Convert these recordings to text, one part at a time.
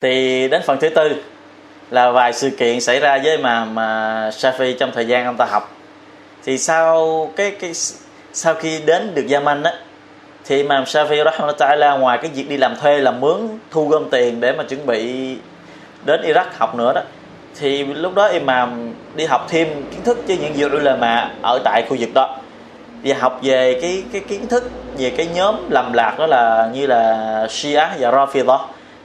thì đến phần thứ tư là vài sự kiện xảy ra với mà mà Safi trong thời gian ông ta học. Thì sau cái cái sau khi đến được Yemen á, thì mà Safi rahimahullah ta'ala ngoài cái việc đi làm thuê làm mướn thu gom tiền để mà chuẩn bị đến Iraq học nữa đó, thì lúc đó Imam đi học thêm kiến thức cho những dự là mà ở tại khu vực đó. Và học về cái cái kiến thức về cái nhóm lầm lạc đó là như là Shia và Rafidah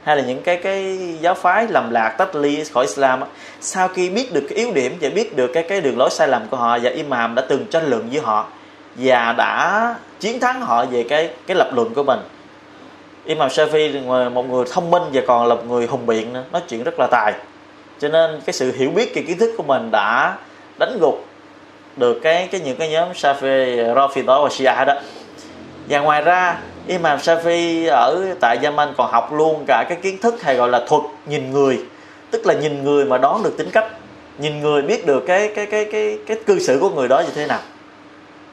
hay là những cái cái giáo phái lầm lạc tách ly khỏi Islam á. sau khi biết được cái yếu điểm và biết được cái cái đường lối sai lầm của họ và Imam đã từng tranh luận với họ và đã chiến thắng họ về cái cái lập luận của mình Imam Shafi một người thông minh và còn là một người hùng biện nữa nói chuyện rất là tài cho nên cái sự hiểu biết về kiến thức của mình đã đánh gục được cái cái những cái nhóm Shafi, đó và Shia đó và ngoài ra Imam Shafi ở tại Yemen còn học luôn cả cái kiến thức hay gọi là thuật nhìn người. Tức là nhìn người mà đoán được tính cách. Nhìn người biết được cái cái cái cái cái cư xử của người đó như thế nào.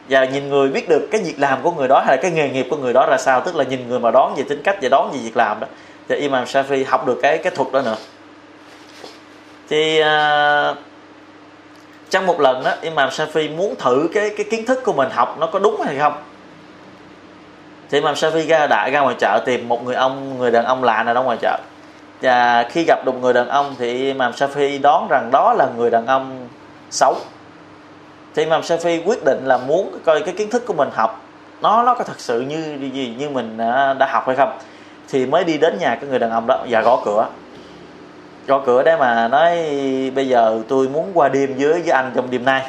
Và nhìn người biết được cái việc làm của người đó hay là cái nghề nghiệp của người đó ra sao. Tức là nhìn người mà đoán về tính cách và đoán về việc làm đó. Và Imam Shafi học được cái cái thuật đó nữa. Thì uh, trong một lần đó Imam Shafi muốn thử cái cái kiến thức của mình học nó có đúng hay không? Thì Imam Shafi ra đại ra ngoài chợ tìm một người ông, người đàn ông lạ nào đó ngoài chợ. Và khi gặp được người đàn ông thì Imam Shafi đoán rằng đó là người đàn ông xấu. Thì Imam Shafi quyết định là muốn coi cái kiến thức của mình học. Nó nó có thật sự như gì như mình đã học hay không? Thì mới đi đến nhà cái người đàn ông đó và gõ cửa. Gõ cửa để mà nói, bây giờ tôi muốn qua đêm với với anh trong đêm nay.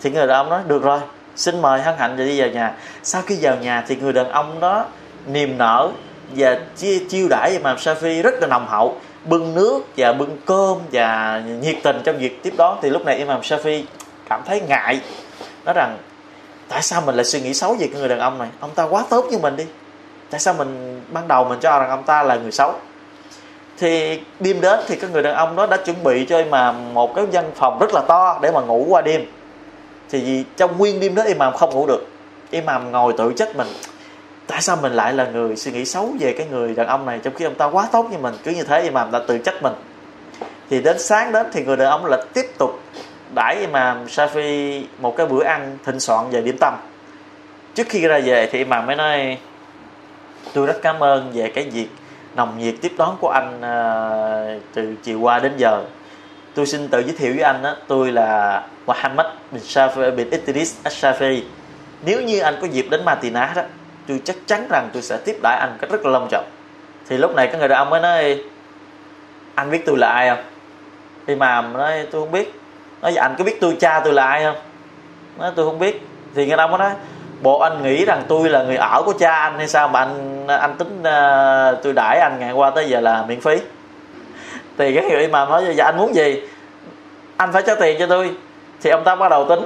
Thì người đàn ông nói, được rồi xin mời hân hạnh rồi đi vào nhà. Sau khi vào nhà thì người đàn ông đó niềm nở và chia chiêu đãi Imam Shafi rất là nồng hậu, bưng nước và bưng cơm và nhiệt tình trong việc tiếp đón. Thì lúc này Imam Shafi cảm thấy ngại, nói rằng, tại sao mình lại suy nghĩ xấu về cái người đàn ông này? Ông ta quá tốt như mình đi. Tại sao mình, ban đầu mình cho rằng ông ta là người xấu? Thì đêm đến thì cái người đàn ông đó đã chuẩn bị cho mà một cái văn phòng rất là to để mà ngủ qua đêm thì vì trong nguyên đêm đó imam không ngủ được. Imam ngồi tự trách mình. Tại sao mình lại là người suy nghĩ xấu về cái người đàn ông này trong khi ông ta quá tốt như mình? Cứ như thế imam đã tự trách mình. Thì đến sáng đến thì người đàn ông là tiếp tục đãi imam Shafi một cái bữa ăn thịnh soạn về điểm tâm. Trước khi ra về thì imam mới nói tôi rất cảm ơn về cái việc nồng nhiệt tiếp đón của anh uh, từ chiều qua đến giờ tôi xin tự giới thiệu với anh đó, tôi là Muhammad bin Shafi bin Idris Ashafi nếu như anh có dịp đến Matina đó tôi chắc chắn rằng tôi sẽ tiếp đãi anh cách rất là long trọng. Thì lúc này cái người đàn ông mới nói anh biết tôi là ai không? Imam nói tôi không biết. Nói anh có biết tôi cha tôi là ai không? Nói tôi không biết. Thì người đàn ông mới nói bộ anh nghĩ rằng tôi là người ở của cha anh hay sao mà anh anh tính uh, tôi đãi anh ngày qua tới giờ là miễn phí? Thì cái người mà nói dạ anh muốn gì? Anh phải trả tiền cho tôi. Thì ông ta bắt đầu tính,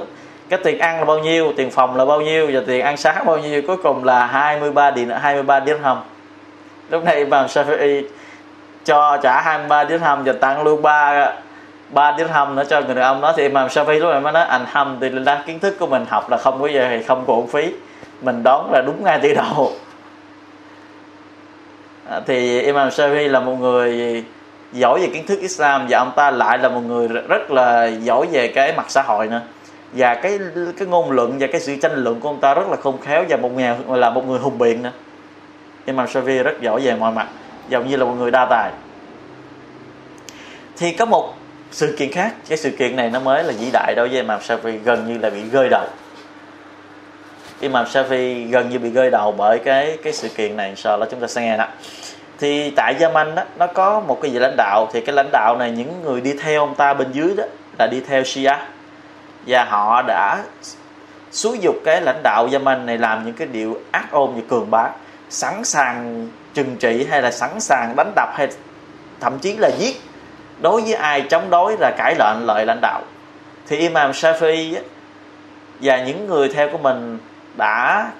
cái tiền ăn là bao nhiêu, tiền phòng là bao nhiêu, và tiền ăn sáng bao nhiêu, cuối cùng là 23 điện 23 dirham lúc này Imam Shafi'i cho trả 23 dirham và tăng luôn ba ba dirham nữa cho người đàn ông đó. Thì Imam Shafi'i lúc này mới nói anh hâm thì là kiến thức của mình học là không có gì, thì không có phí. Mình đoán là đúng ngay từ đầu. À, thì Imam Shafi'i là một người giỏi về kiến thức Islam và ông ta lại là một người rất là giỏi về cái mặt xã hội nữa. Và cái cái ngôn luận và cái sự tranh luận của ông ta rất là khôn khéo và một nhà là một người hùng biện nữa. Imam Shafi rất giỏi về mọi mặt, giống như là một người đa tài. Thì có một sự kiện khác, cái sự kiện này nó mới là vĩ đại đối với Imam Shafi gần như là bị gơi đầu. Imam Shafi gần như bị gơi đầu bởi cái cái sự kiện này sau đó chúng ta sẽ nghe đó thì tại Yemen đó, nó có một cái vị lãnh đạo. Thì cái lãnh đạo này, những người đi theo ông ta bên dưới đó, là đi theo Shia. Và họ đã xúi dục cái lãnh đạo Yemen này làm những cái điều ác ôn và cường bá. Sẵn sàng trừng trị hay là sẵn sàng đánh đập hay thậm chí là giết. Đối với ai chống đối là cãi lệnh lợi lãnh đạo. Thì Imam Shafi và những người theo của mình đã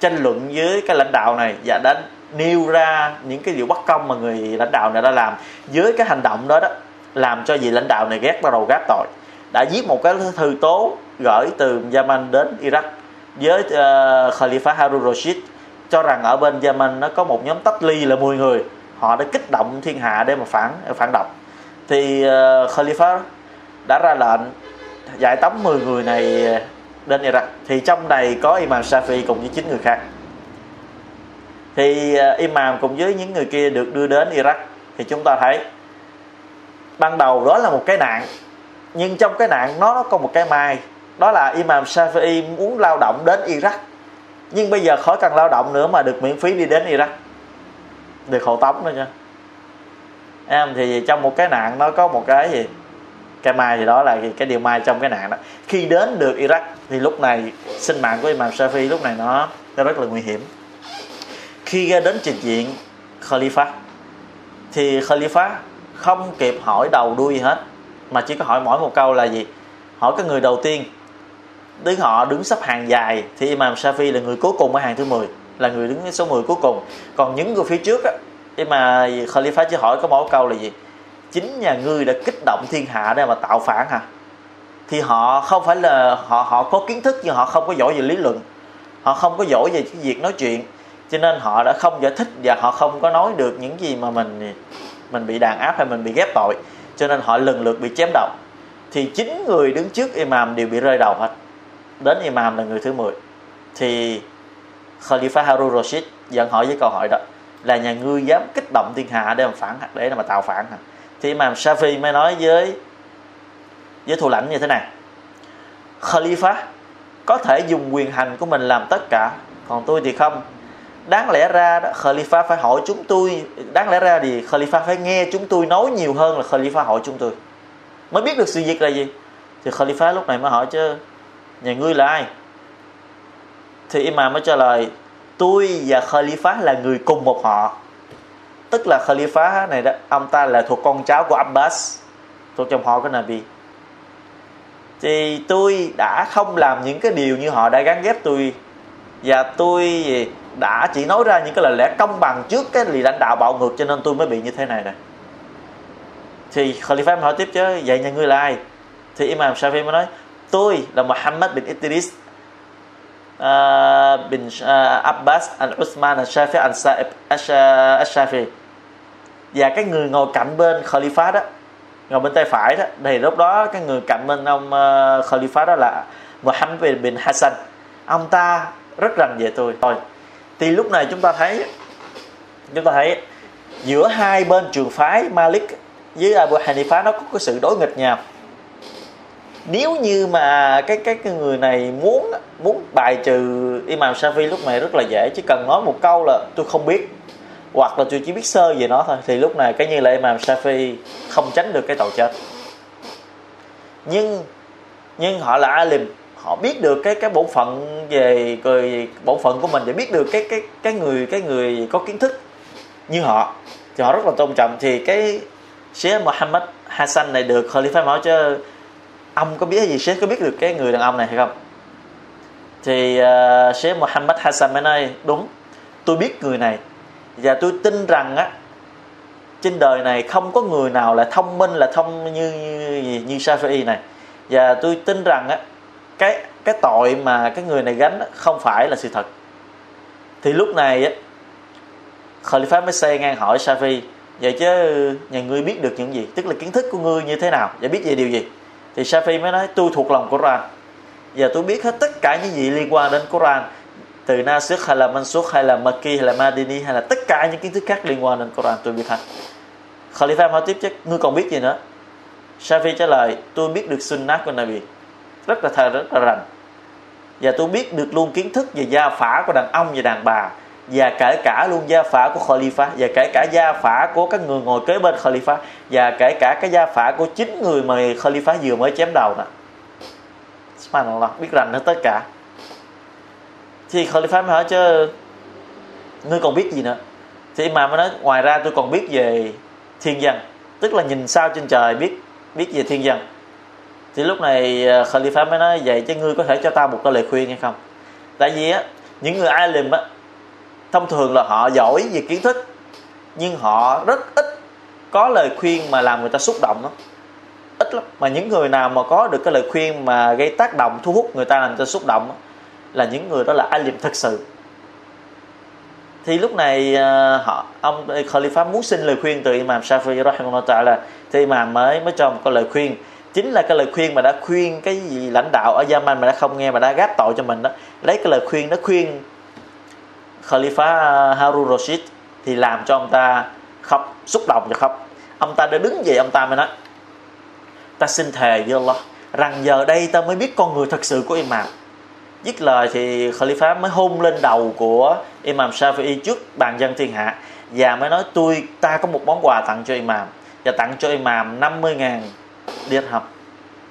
tranh luận với cái lãnh đạo này và đã nêu ra những cái điều bất công mà người lãnh đạo này đã làm. Với cái hành động đó đó làm cho vị lãnh đạo này ghét bắt đầu gác tội. Đã viết một cái thư tố gửi từ Yemen đến Iraq với uh, Khalifa Harun Rashid cho rằng ở bên Yemen nó có một nhóm tách ly là 10 người. Họ đã kích động thiên hạ để mà phản phản động thì uh, Khalifa đã ra lệnh giải tống 10 người này ờ, đến Iraq. Thì trong này có Imam Shafi cùng với chín người khác thì uh, Imam cùng với những người kia được đưa đến Iraq. Thì chúng ta thấy ban đầu đó là một cái nạn nhưng trong cái nạn nó, nó có một cái mai. Đó là Imam Shafi'i muốn lao động đến Iraq. Nhưng bây giờ khỏi cần lao động nữa mà được miễn phí đi đến Iraq. Được hộ tống nữa nha em thì trong một cái nạn nó có một cái gì? Cái mai thì đó là cái điều mai trong cái nạn đó. Khi đến được Iraq thì lúc này sinh mạng của Imam Shafi lúc này nó, nó rất là nguy hiểm khi ra đến trình diện Khalifa, thì Khalifa không kịp hỏi đầu đuôi gì hết, mà chỉ có hỏi mỗi một câu là gì? Hỏi cái người đầu tiên. Đứng họ đứng sắp hàng dài thì Imam Shafi là người cuối cùng ở hàng thứ 10 là người đứng số 10 cuối cùng. Còn những người phía trước á mà Khalifa chỉ hỏi có mỗi câu là gì? Chính nhà ngươi đã kích động thiên hạ để mà tạo phản hả? Thì họ không phải là họ họ có kiến thức nhưng họ không có giỏi về lý luận. Họ không có giỏi về cái việc nói chuyện cho nên họ đã không giải thích và họ không có nói được những gì mà mình mình bị đàn áp hay mình bị ghép tội. Cho nên họ lần lượt bị chém đầu. Thì chín người đứng trước imam đều bị rơi đầu hết. Đến imam là người thứ 10 thì Khalifa Harun Rashid dẫn hỏi với câu hỏi đó. Là nhà ngươi dám kích động thiên hạ để mà phản, để mà tạo phản hả? Thì Imam Shafi mới nói với với thủ lãnh như thế này. Khalifa, có thể dùng quyền hành của mình làm tất cả, còn tôi thì không đáng lẽ ra đó, Khalifa phải hỏi chúng tôi. Đáng lẽ ra thì Khalifa phải nghe chúng tôi nói nhiều hơn là Khalifa hỏi chúng tôi. Mới biết được sự việc là gì. Thì Khalifa lúc này mới hỏi chứ, nhà ngươi là ai? Thì Imam mới trả lời, tôi và Khalifa là người cùng một họ. Tức là Khalifa này đó, ông ta là thuộc con cháu của Abbas, thuộc trong họ của Nabi. Thì tôi đã không làm những cái điều như họ đã gắn ghép tôi và tôi đã chỉ nói ra những cái lời lẽ công bằng trước cái lì lãnh đạo bạo ngược cho nên tôi mới bị như thế này này thì Khalifa hỏi tiếp chứ vậy nhà ngươi là ai? Thì Imam Shafi mới nói tôi là Muhammad bin Idris uh, bin uh, Abbas al Uthman al Shafi al Sa'ib al Shafi và cái người ngồi cạnh bên Khalifa đó ngồi bên tay phải đó thì lúc đó cái người cạnh bên ông uh, Khalifa đó là Muhammad bin Hassan ông ta rất rành về tôi. Thôi thì lúc này chúng ta thấy chúng ta thấy giữa hai bên trường phái Malik với Abu Hanifa nó có cái sự đối nghịch nhau. Nếu như mà cái cái, cái người này muốn muốn bài trừ Imam Shafi lúc này rất là dễ chỉ cần nói một câu là tôi không biết hoặc là tôi chỉ biết sơ về nó thôi thì lúc này cái như là Imam Shafi không tránh được cái tội chết. Nhưng nhưng họ là alim họ biết được cái cái bổn phận về về bổn phận của mình để biết được cái cái cái người cái người có kiến thức như họ thì họ rất là tôn trọng. Thì cái Sheikh Muhammad Hassan này được Khalifa bảo chứ ông có biết gì? Sheikh có biết được cái người đàn ông này hay không? Thì uh, Sheikh Muhammad Hassan mới nói đúng tôi biết người này và tôi tin rằng á trên đời này không có người nào là thông minh là thông như như, như Shafi'i này. Và tôi tin rằng á cái cái tội mà cái người này gánh không phải là sự thật. Thì lúc này á, Khalifa mới xây ngang hỏi Shafi, vậy chứ nhà ngươi biết được những gì? Tức là kiến thức của ngươi như thế nào? Và biết về điều gì? Thì Shafi mới nói tôi thuộc lòng Quran. Giờ tôi biết hết tất cả những gì liên quan đến Quran, từ Nasikh hay là Mansukh hay là Maki hay là Madini hay là tất cả những kiến thức khác liên quan đến Quran tôi biết hết. Khalifa hỏi tiếp, chứ ngươi còn biết gì nữa? Shafi trả lời, tôi biết được sunnah của Nabi rất là thờ, rất là rành. Và tôi biết được luôn kiến thức về gia phả của đàn ông và đàn bà, và kể cả luôn gia phả của Khalifa, và kể cả gia phả của các người ngồi kế bên Khalifa, và kể cả cái gia phả của chính người mà Khalifa vừa mới chém đầu nè. Subhanallah, biết rành hết tất cả. Thì Khalifa mới hỏi chứ, ngươi còn biết gì nữa? Thì mà mới nói, ngoài ra tôi còn biết về thiên dân tức là nhìn sao trên trời biết biết về thiên dân thì lúc này ờ, Khalifa mới nói vậy chứ ngươi có thể cho ta một cái lời khuyên hay không? Tại vì á những người alim á thông thường là họ giỏi về kiến thức nhưng họ rất ít có lời khuyên mà làm người ta xúc động đó ít lắm. Mà những người nào mà có được cái lời khuyên mà gây tác động thu hút người ta làm cho xúc động đó, là những người đó là alim thật sự. Thì lúc này ờ, họ ông Khalifa muốn xin lời khuyên từ Imam Shafi'i rahimahullah ta'ala. Thì Imam mới mới cho một cái lời khuyên chính là cái lời khuyên mà đã khuyên cái gì lãnh đạo ở Yemen mà đã không nghe mà đã gác tội cho mình đó. Lấy cái lời khuyên, nó khuyên Khalifa Harun Rashid thì làm cho ông ta khóc, xúc động và khóc. Ông ta đã đứng dậy, ông ta mới nói, ta xin thề với Allah rằng giờ đây ta mới biết con người thật sự của Imam. Dứt lời thì Khalifa mới hôn lên đầu của Imam Shafi'i trước bàn dân thiên hạ và mới nói, tôi, ta có một món quà tặng cho Imam và tặng cho Imam 50.000 dirham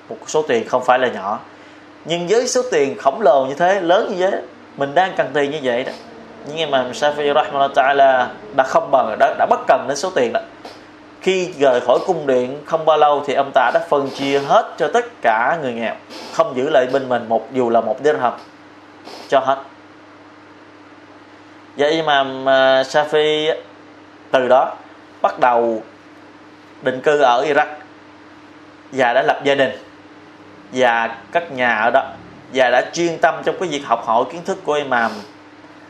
một số tiền không phải là nhỏ. Nhưng với số tiền khổng lồ như thế lớn như thế mình đang cần tiền như vậy đó. Nhưng Imam Shafi'i rahimahullah ta'ala đã không bằng đã, đã bất cần đến số tiền đó. Khi rời khỏi cung điện không bao lâu thì ông ta đã phân chia hết cho tất cả người nghèo không giữ lại bên mình một dù là một dirham cho hết. Và Imam à, Shafi từ đó bắt đầu định cư ở Iraq và đã lập gia đình. Và cất nhà ở đó. Và đã chuyên tâm trong cái việc học hỏi kiến thức của Imam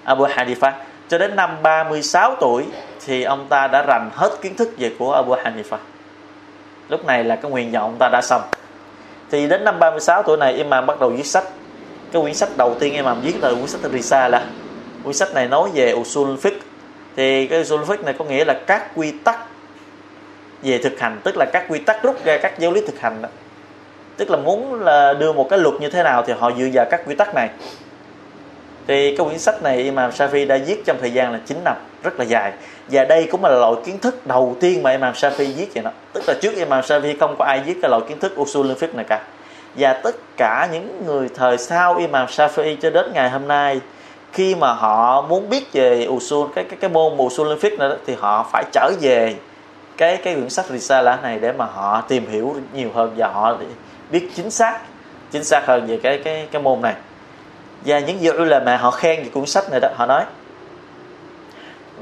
Abu Hanifa. Cho đến năm 36 tuổi thì ông ta đã rành hết kiến thức về của Abu Hanifa. Lúc này là cái nguyện vọng ông ta đã xong. Thì đến năm 36 tuổi này, Imam bắt đầu viết sách. Cái quyển sách đầu tiên Imam viết là quyển sách Risala. Quyển sách này nói về usul fiqh. Thì cái usul fiqh này có nghĩa là các quy tắc về thực hành tức là các quy tắc rút ra các giáo lý thực hành đó. Tức là muốn là đưa một cái luật như thế nào thì họ dựa vào các quy tắc này. Thì cái quyển sách này Imam Shafi đã viết trong thời gian là 9 năm rất là dài. Và đây cũng là loại kiến thức đầu tiên mà Imam Shafi viết vậy đó. Tức là trước Imam Shafi không có ai viết cái loại kiến thức usul fiqh này cả. Và tất cả những người thời sau Imam Shafi cho đến ngày hôm nay khi mà họ muốn biết về usul cái cái cái môn usul fiqh này đó, thì họ phải trở về cái cái quyển sách Risala này để mà họ tìm hiểu nhiều hơn và họ biết chính xác chính xác hơn về cái cái cái môn này. Và những vị ulama họ khen về cuốn sách này đó, họ nói,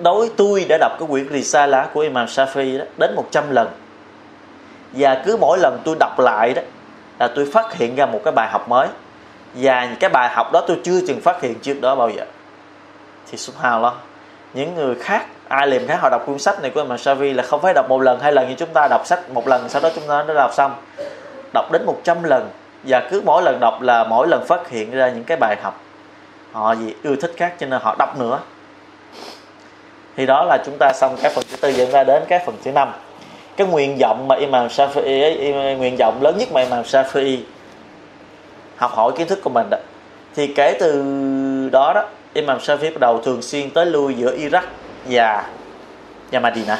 đối tôi đã đọc cái quyển Risala của Imam Shafi đó đến 100 lần. Và cứ mỗi lần tôi đọc lại đó là tôi phát hiện ra một cái bài học mới. Và cái bài học đó tôi chưa từng phát hiện trước đó bao giờ. Thì subhanallah, những người khác ai liềm khác họ đọc cuốn sách này của Imam Shafi là không phải đọc một lần hai lần như chúng ta đọc sách một lần sau đó chúng ta đã đọc xong. Đọc đến 100 lần và cứ mỗi lần đọc là mỗi lần phát hiện ra những cái bài học họ gì yêu thích khác cho nên họ đọc nữa. Thì đó là chúng ta xong cái phần thứ tư dẫn ra đến cái phần thứ năm. Cái nguyện vọng mà Imam Shafi'i ấy, nguyện vọng lớn nhất mà Imam Shafi'i học hỏi kiến thức của mình đó. Thì kể từ đó đó Imam Shafi'i bắt đầu thường xuyên tới lui giữa Iraq. Dạ. và và Madina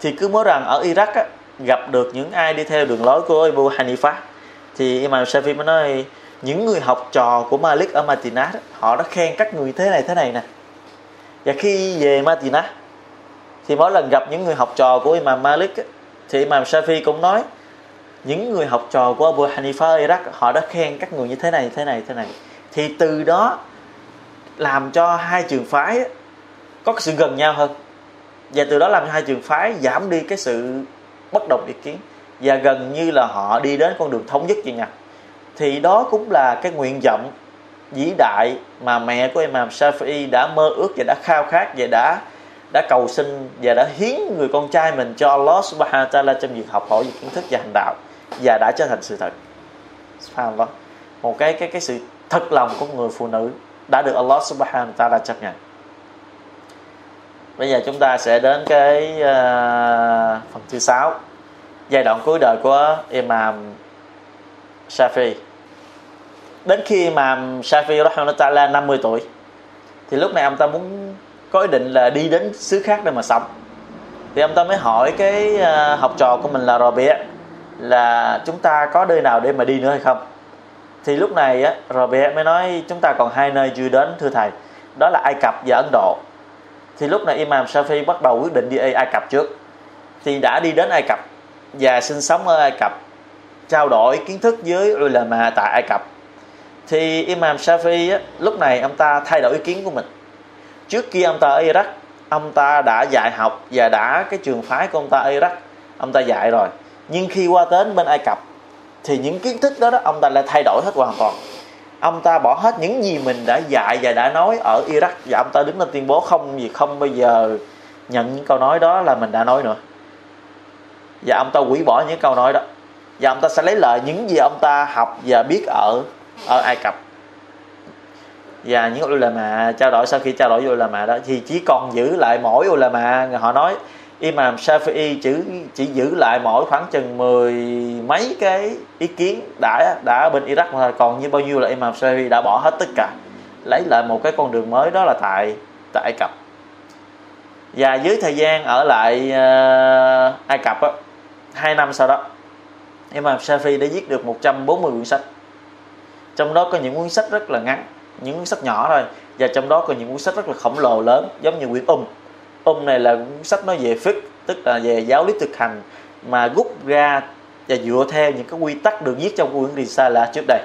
thì cứ mới rằng ở Iraq á, gặp được những ai đi theo đường lối của Abu Hanifa. Thì Imam Shafi mới nói những người học trò của Malik ở Madina họ đã khen các người thế này thế này nè. Và khi về Madina thì mỗi lần gặp những người học trò của Imam Malik thì Imam Shafi cũng nói những người học trò của Abu Hanifa ở Iraq họ đã khen các người như thế này thế này thế này. Thì từ đó làm cho hai trường phái có sự gần nhau hơn và từ đó làm cho hai trường phái giảm đi cái sự bất đồng ý kiến và gần như là họ đi đến con đường thống nhất vậy nha thì đó cũng là cái nguyện vọng vĩ đại mà mẹ của Imam Shafi'i đã mơ ước và đã khao khát và đã đã cầu xin và đã hiến người con trai mình cho Allah Subhanahu wa ta'ala trong việc học hỏi về kiến thức và hành đạo và đã trở thành sự thật. Subhanallah. Một cái cái cái sự thật lòng của người phụ nữ đã được Allah Subhanahu wa ta'ala chấp nhận. Bây giờ chúng ta sẽ đến cái uh, phần thứ sáu giai đoạn cuối đời của Imam Shafi. Đến khi Imam Shafi rahimahullah 50 tuổi thì lúc này ông ta muốn có ý định là đi đến xứ khác để mà sống. Thì ông ta mới hỏi cái uh, học trò của mình là Robi là chúng ta có nơi nào để mà đi nữa hay không? Thì lúc này á Rabi mới nói chúng ta còn hai nơi chưa đến thưa thầy. Đó là Ai Cập và Ấn Độ thì lúc này Imam Shafi bắt đầu quyết định đi Ai Cập trước. Thì đã đi đến Ai Cập và sinh sống ở Ai Cập trao đổi kiến thức với ulama tại Ai Cập. Thì Imam Shafi á, lúc này ông ta thay đổi ý kiến của mình. Trước kia ông ta ở Iraq ông ta đã dạy học và đã cái trường phái của ông ta ở Iraq ông ta dạy rồi. Nhưng khi qua đến bên Ai Cập thì những kiến thức đó, đó ông ta lại thay đổi hết hoàn toàn ông ta bỏ hết những gì mình đã dạy và đã nói ở Iraq. Và ông ta đứng lên tuyên bố không gì không bao giờ nhận những câu nói đó là mình đã nói nữa. Và ông ta hủy bỏ những câu nói đó. Và ông ta sẽ lấy lại những gì ông ta học và biết ở ở Ai Cập. Và những ulama trao đổi, sau khi trao đổi với ulama đó, thì chỉ còn giữ lại mỗi ulama. Họ nói Imam Shafi'i chỉ chỉ giữ lại mỗi khoảng chừng mười mấy cái ý kiến đã đã ở bên Iraq mà còn như bao nhiêu là Imam Shafi'i đã bỏ hết tất cả lấy lại một cái con đường mới đó là tại tại Ai Cập. Và dưới thời gian ở lại uh, Ai Cập á, hai năm sau đó Imam Shafi đã viết được 140 quyển sách. Trong đó có những cuốn sách rất là ngắn những cuốn sách nhỏ thôi và trong đó có những cuốn sách rất là khổng lồ lớn giống như quyển Um ông này là cuốn sách nói về fiqh tức là về giáo lý thực hành, mà rút ra và dựa theo những cái quy tắc được viết trong quyển Risala trước đây.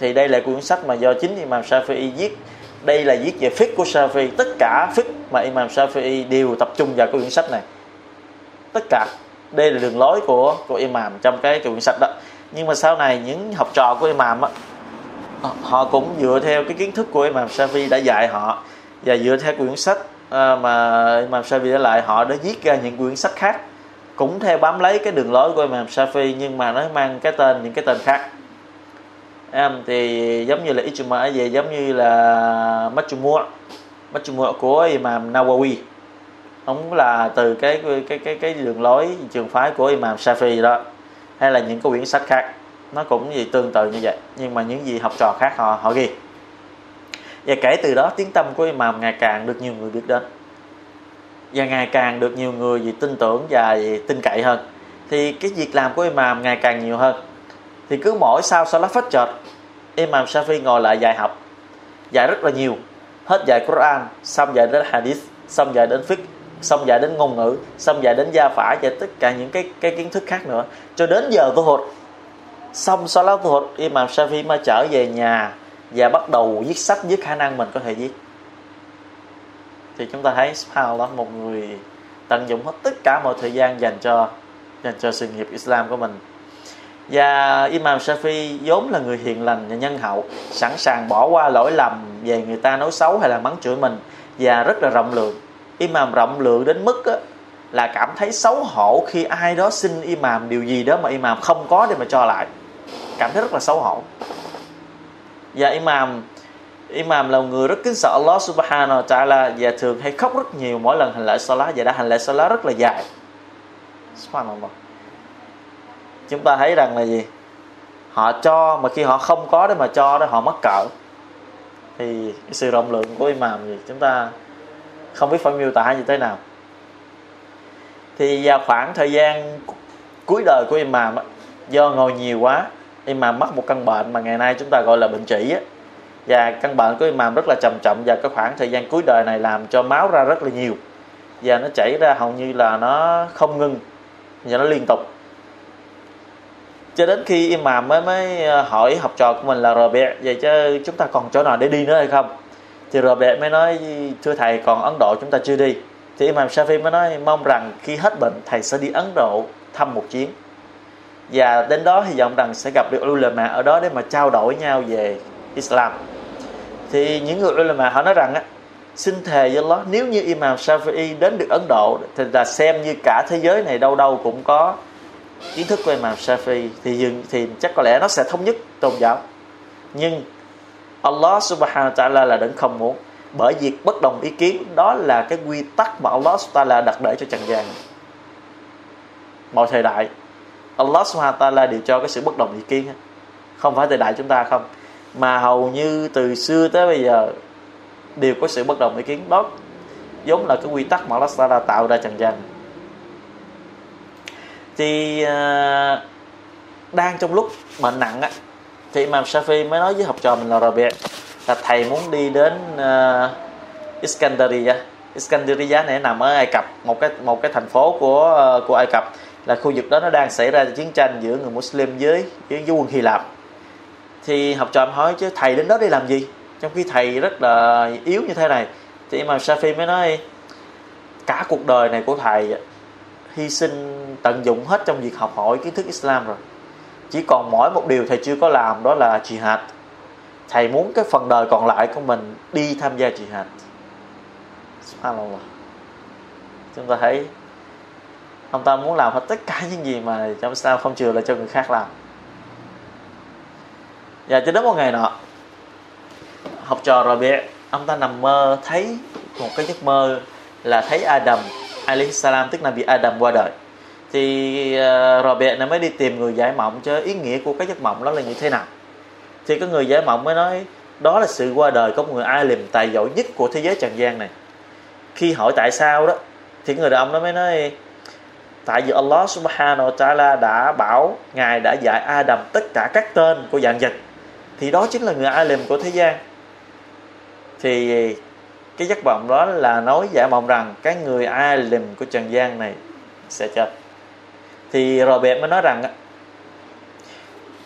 Thì đây là quyển sách mà do chính Imam Shafi'i viết. Đây là viết về fiqh của Shafi'i. Tất cả fiqh mà Imam Shafi'i đều tập trung vào cái quyển sách này. Tất cả. Đây là đường lối của của Imam trong cái quyển sách đó. Nhưng mà sau này những học trò của Imam á, họ cũng dựa theo cái kiến thức của Imam Shafi đã dạy họ và dựa theo quyển sách à, mà Imam Shafi đã lại họ đã viết ra những quyển sách khác cũng theo bám lấy cái đường lối của Imam Shafi nhưng mà nó mang cái tên những cái tên khác. Em thì giống như là Ijma về giống như là Majmu' Majmu' của Imam Nawawi. Ông là từ cái cái cái cái đường lối trường phái của Imam Shafi đó hay là những cái quyển sách khác. Nó cũng gì tương tự như vậy nhưng mà những gì học trò khác họ họ ghi và kể từ đó tiếng tâm của Imam ngày càng được nhiều người biết đến. Và ngày càng được nhiều người gì tin tưởng và gì tin cậy hơn. Thì cái việc làm của Imam ngày càng nhiều hơn. Thì cứ mỗi sau Salat chợt Imam Shafi ngồi lại dạy học. Dạy rất là nhiều. Hết dạy Quran, xong dạy đến Hadith, xong dạy đến Fiqh, xong dạy đến ngôn ngữ, xong dạy đến gia phả và tất cả những cái cái kiến thức khác nữa. Cho đến giờ tu hụt xong sau đó tu hụt Imam Shafi mới trở về nhà và bắt đầu viết sách với khả năng mình có thể viết. Thì chúng ta thấy đó một người tận dụng hết tất cả mọi thời gian dành cho dành cho sự nghiệp Islam của mình. Và Imam Shafi vốn là người hiền lành và nhân hậu sẵn sàng bỏ qua lỗi lầm về người ta nói xấu hay là mắng chửi mình và rất là rộng lượng. Imam rộng lượng đến mức á, là cảm thấy xấu hổ khi ai đó xin imam điều gì đó mà imam không có để mà cho lại. Cảm thấy rất là xấu hổ và imam. Imam là một người rất kính sợ Allah subhanahu wa ta'ala và thường hay khóc rất nhiều mỗi lần hành lễ salat và đã hành lễ salat rất là dài. Subhanallah. Chúng ta thấy rằng là gì? Họ cho mà khi họ không có để mà cho đó, họ mất cỡ. Thì cái sự rộng lượng của imam gì chúng ta không biết phải miêu tả như thế nào. Thì vào khoảng thời gian cuối đời của imam do ngồi nhiều quá imam mắc một căn bệnh mà ngày nay chúng ta gọi là bệnh trĩ á. Và căn bệnh của imam rất là trầm trọng và cái khoảng thời gian cuối đời này làm cho máu ra rất là nhiều. Và nó chảy ra hầu như là nó không ngưng và nó liên tục. Cho đến khi imam mới mới ờ, hỏi học trò của mình là rồi vậy chứ chúng ta còn chỗ nào để đi nữa hay không? Thì rồi bẹ mới nói, thưa thầy, còn Ấn Độ chúng ta chưa đi. Thì Imam Shafi mới nói, mong rằng khi hết bệnh, thầy sẽ đi Ấn Độ thăm một chuyến và đến đó hy vọng rằng sẽ gặp được ulama ở đó để mà trao đổi nhau về Islam. Thì những người ulama họ nói rằng á, xin thề với Allah, nếu như Imam Shafi'i đến được Ấn Độ thì là xem như cả thế giới này đâu đâu cũng có kiến thức của Imam Shafi'i, thì dừng thì chắc có lẽ nó sẽ thống nhất tôn giáo. Nhưng Allah subhanahu wa ta'ala là đấng không muốn, bởi việc bất đồng ý kiến, đó là cái quy tắc mà Allah subhanahu wa ta'ala đặt để cho trần gian mọi thời đại Allah subhanahu wa ta'ala đều cho cái sự bất đồng ý kiến không phải thời đại chúng ta không mà hầu như từ xưa tới bây giờ đều có sự bất đồng ý kiến. Đó giống là cái quy tắc mà Allah ta'ala tạo ra trần gian. Thì uh, đang trong lúc bệnh nặng á thì Imam Shafi mới nói với học trò mình là Rabi là thầy muốn đi đến uh, Iskandariya. Iskandariya này nằm ở Ai Cập một cái một cái thành phố của uh, của Ai Cập là khu vực đó nó đang xảy ra chiến tranh giữa người Muslim với với, với quân Hy Lạp. Thì học trò hỏi chứ thầy đến đó để làm gì? Trong khi thầy rất là yếu như thế này. Thì Imam Shafi mới nói cả cuộc đời này của thầy hy sinh tận dụng hết trong việc học hỏi kiến thức Islam rồi. Chỉ còn mỗi một điều thầy chưa có làm đó là jihad. Thầy muốn cái phần đời còn lại của mình đi tham gia jihad. Subhanallah. Chúng ta thấy ông ta muốn làm hết tất cả những gì mà trong sao không chừa lại cho người khác làm. Và cho đến một ngày nọ học trò rồi bị ông ta nằm mơ thấy một cái giấc mơ là thấy Adam alayhi salam tức là bị Adam qua đời. Thì uh, Robert này mới đi tìm người giải mộng cho ý nghĩa của cái giấc mộng đó là như thế nào. Thì cái người giải mộng mới nói đó là sự qua đời của một người ai liềm tài giỏi nhất của thế giới trần gian này. Khi hỏi tại sao đó thì người đàn ông đó mới nói tại vì Allah subhanahu wa ta'ala đã bảo, ngài đã dạy Adam tất cả các tên của dạng vật. Thì đó chính là người alim của thế gian. Thì cái giấc vọng đó là nói giả mộng rằng cái người alim của trần gian này sẽ chết. Thì Robert mới nói rằng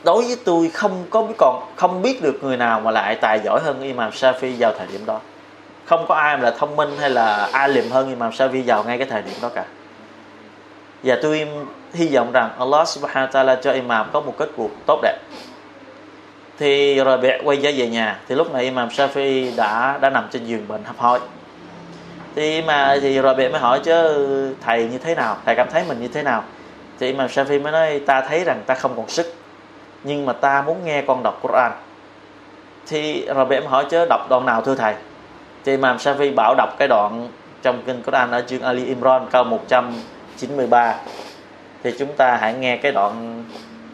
đối với tôi không có còn, không biết được người nào mà lại tài giỏi hơn Imam Shafi vào thời điểm đó. Không có ai mà là thông minh hay là alim hơn Imam Shafi vào ngay cái thời điểm đó cả và tôi hy vọng rằng Allah subhanahu wa ta'ala cho Imam có một kết cuộc tốt đẹp. Thì rồi bẹ quay trở về nhà, thì lúc này Imam Shafi đã đã nằm trên giường bệnh hấp hối thì mà, thì rồi bẹ mới hỏi, chứ thầy như thế nào? Thầy cảm thấy mình như thế nào? Thì Imam Shafi mới nói, ta thấy rằng ta không còn sức, nhưng mà ta muốn nghe con đọc Quran. Thì rồi bẹ mới hỏi, chứ đọc đoạn nào thưa thầy? Thì Imam Shafi bảo đọc cái đoạn trong kinh Quran ở chương Ali Imran, câu 193 thì chúng ta hãy nghe cái đoạn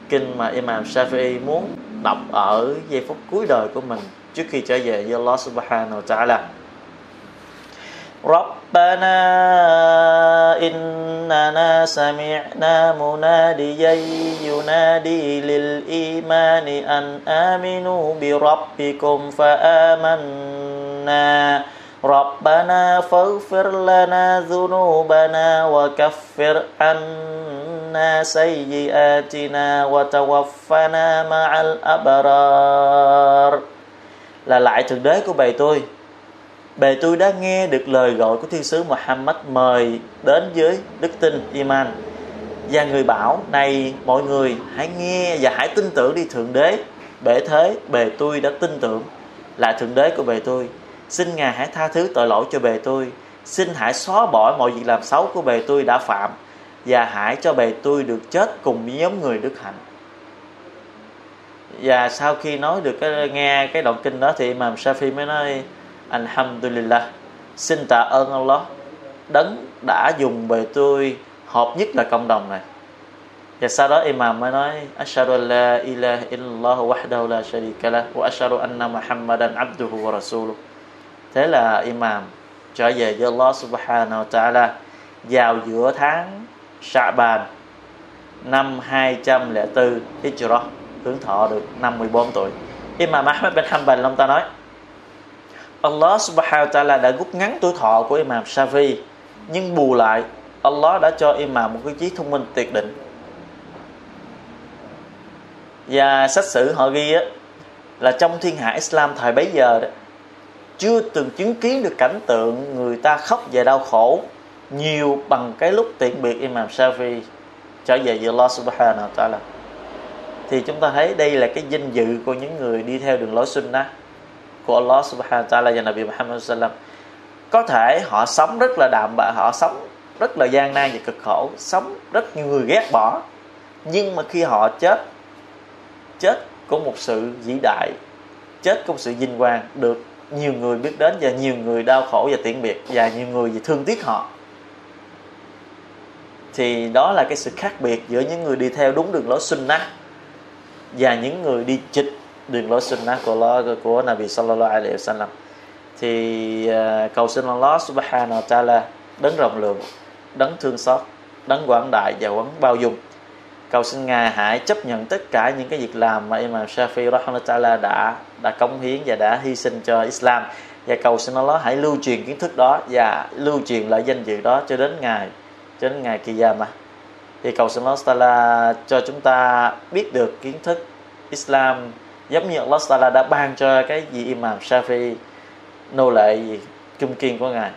kinh mà Imam Shafi muốn đọc ở giây phút cuối đời của mình trước khi trở về với Allah Subhanahu wa Ta'ala ربنا إننا سمعنا مناديا ينادي للإيمان أن آمنوا بربكم فآمنا ربنا فاغفر لنا ذنوبنا وكفر عنا سيئاتنا وتوفنا مع الأبرار là lại thượng đế của bề tôi bề tôi đã nghe được lời gọi của thiên sứ Muhammad mời đến với đức tin iman và người bảo này mọi người hãy nghe và hãy tin tưởng đi thượng đế bể thế bề tôi đã tin tưởng là thượng đế của bề tôi xin ngài hãy tha thứ tội lỗi cho bề tôi. Xin hãy xóa bỏ mọi việc làm xấu của bề tôi đã phạm, và hãy cho bề tôi được chết cùng với nhóm người đức hạnh. Và sau khi nói được cái, nghe cái đoạn kinh đó thì Imam Shafi mới nói, Alhamdulillah, xin tạ ơn Allah. Đấng đã dùng bề tôi hợp nhất là cộng đồng này. Và sau đó Imam mới nói Ashadu la ilaha illallah wahdahu la sharika lah, wa ashadu anna Muhammadan abduhu wa rasuluh thế là imam trở về với Allah subhanahu wa ta'ala vào giữa tháng Sha'ban năm 204 Hijrah hướng thọ được 54 tuổi. Imam Ahmad bin Hanbal ông ta nói Allah subhanahu wa ta'ala đã rút ngắn tuổi thọ của Imam Shafi nhưng bù lại Allah đã cho Imam một cái trí thông minh tuyệt đỉnh. Và sách sử họ ghi á, là trong thiên hạ Islam thời bấy giờ đó chưa từng chứng kiến được cảnh tượng người ta khóc và đau khổ nhiều bằng cái lúc tiễn biệt Imam Shafi trở về với Allah Subhanahu wa ta'ala. Thì chúng ta thấy đây là cái danh dự của những người đi theo đường lối sunnah của Allah Subhanahu wa ta'ala và Nabi Muhammad sallam có thể họ sống rất là đạm bạc, họ sống rất là gian nan và cực khổ, sống rất nhiều người ghét bỏ. Nhưng mà khi họ chết chết của một sự vĩ đại, chết của một sự vinh quang được nhiều người biết đến và nhiều người đau khổ và tiễn biệt và nhiều người thì thương tiếc họ. Thì đó là cái sự khác biệt giữa những người đi theo đúng đường lối sunnah và những người đi chịch đường lối sunnah của Allah, của Nabi sallallahu alaihi wasallam. Thì uh, cầu xin Allah subhanahu wa ta'ala đấng rộng lượng đấng thương xót đấng quảng đại và quảng bao dung cầu xin ngài hãy chấp nhận tất cả những cái việc làm mà Imam Shafi rahmatullah đã đã cống hiến và đã hy sinh cho Islam. Và cầu xin Allah hãy lưu truyền kiến thức đó và lưu truyền lại danh dự đó cho đến ngày, cho đến ngày kỳ mà thì cầu xin Allah Taala cho chúng ta biết được kiến thức Islam giống như Allah Taala đã ban cho cái gì Imam Shafi nô lệ gì kim kiên của ngài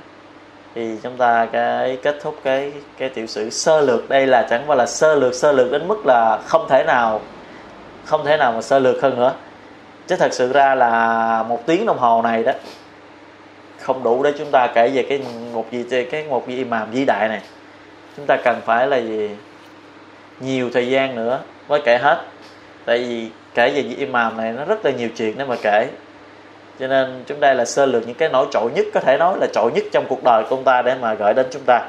thì chúng ta cái kết thúc cái cái tiểu sử sơ lược đây là chẳng qua là sơ lược sơ lược đến mức là không thể nào, không thể nào mà sơ lược hơn nữa. Chứ thật sự ra là một tiếng đồng hồ này đó, không đủ để chúng ta kể về cái một gì cái một gì imam vĩ đại này. Chúng ta cần phải là gì? Nhiều thời gian nữa mới kể hết. Tại vì kể về vị imam này nó rất là nhiều chuyện để mà kể cho nên chúng đây là sơ lược những cái nổi trội nhất, có thể nói là trội nhất trong cuộc đời của ông ta để mà gửi đến chúng ta.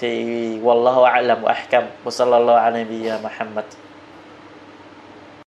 Thì wallahu a'lam wa ahkam. Wa sallallahu ala muhammad.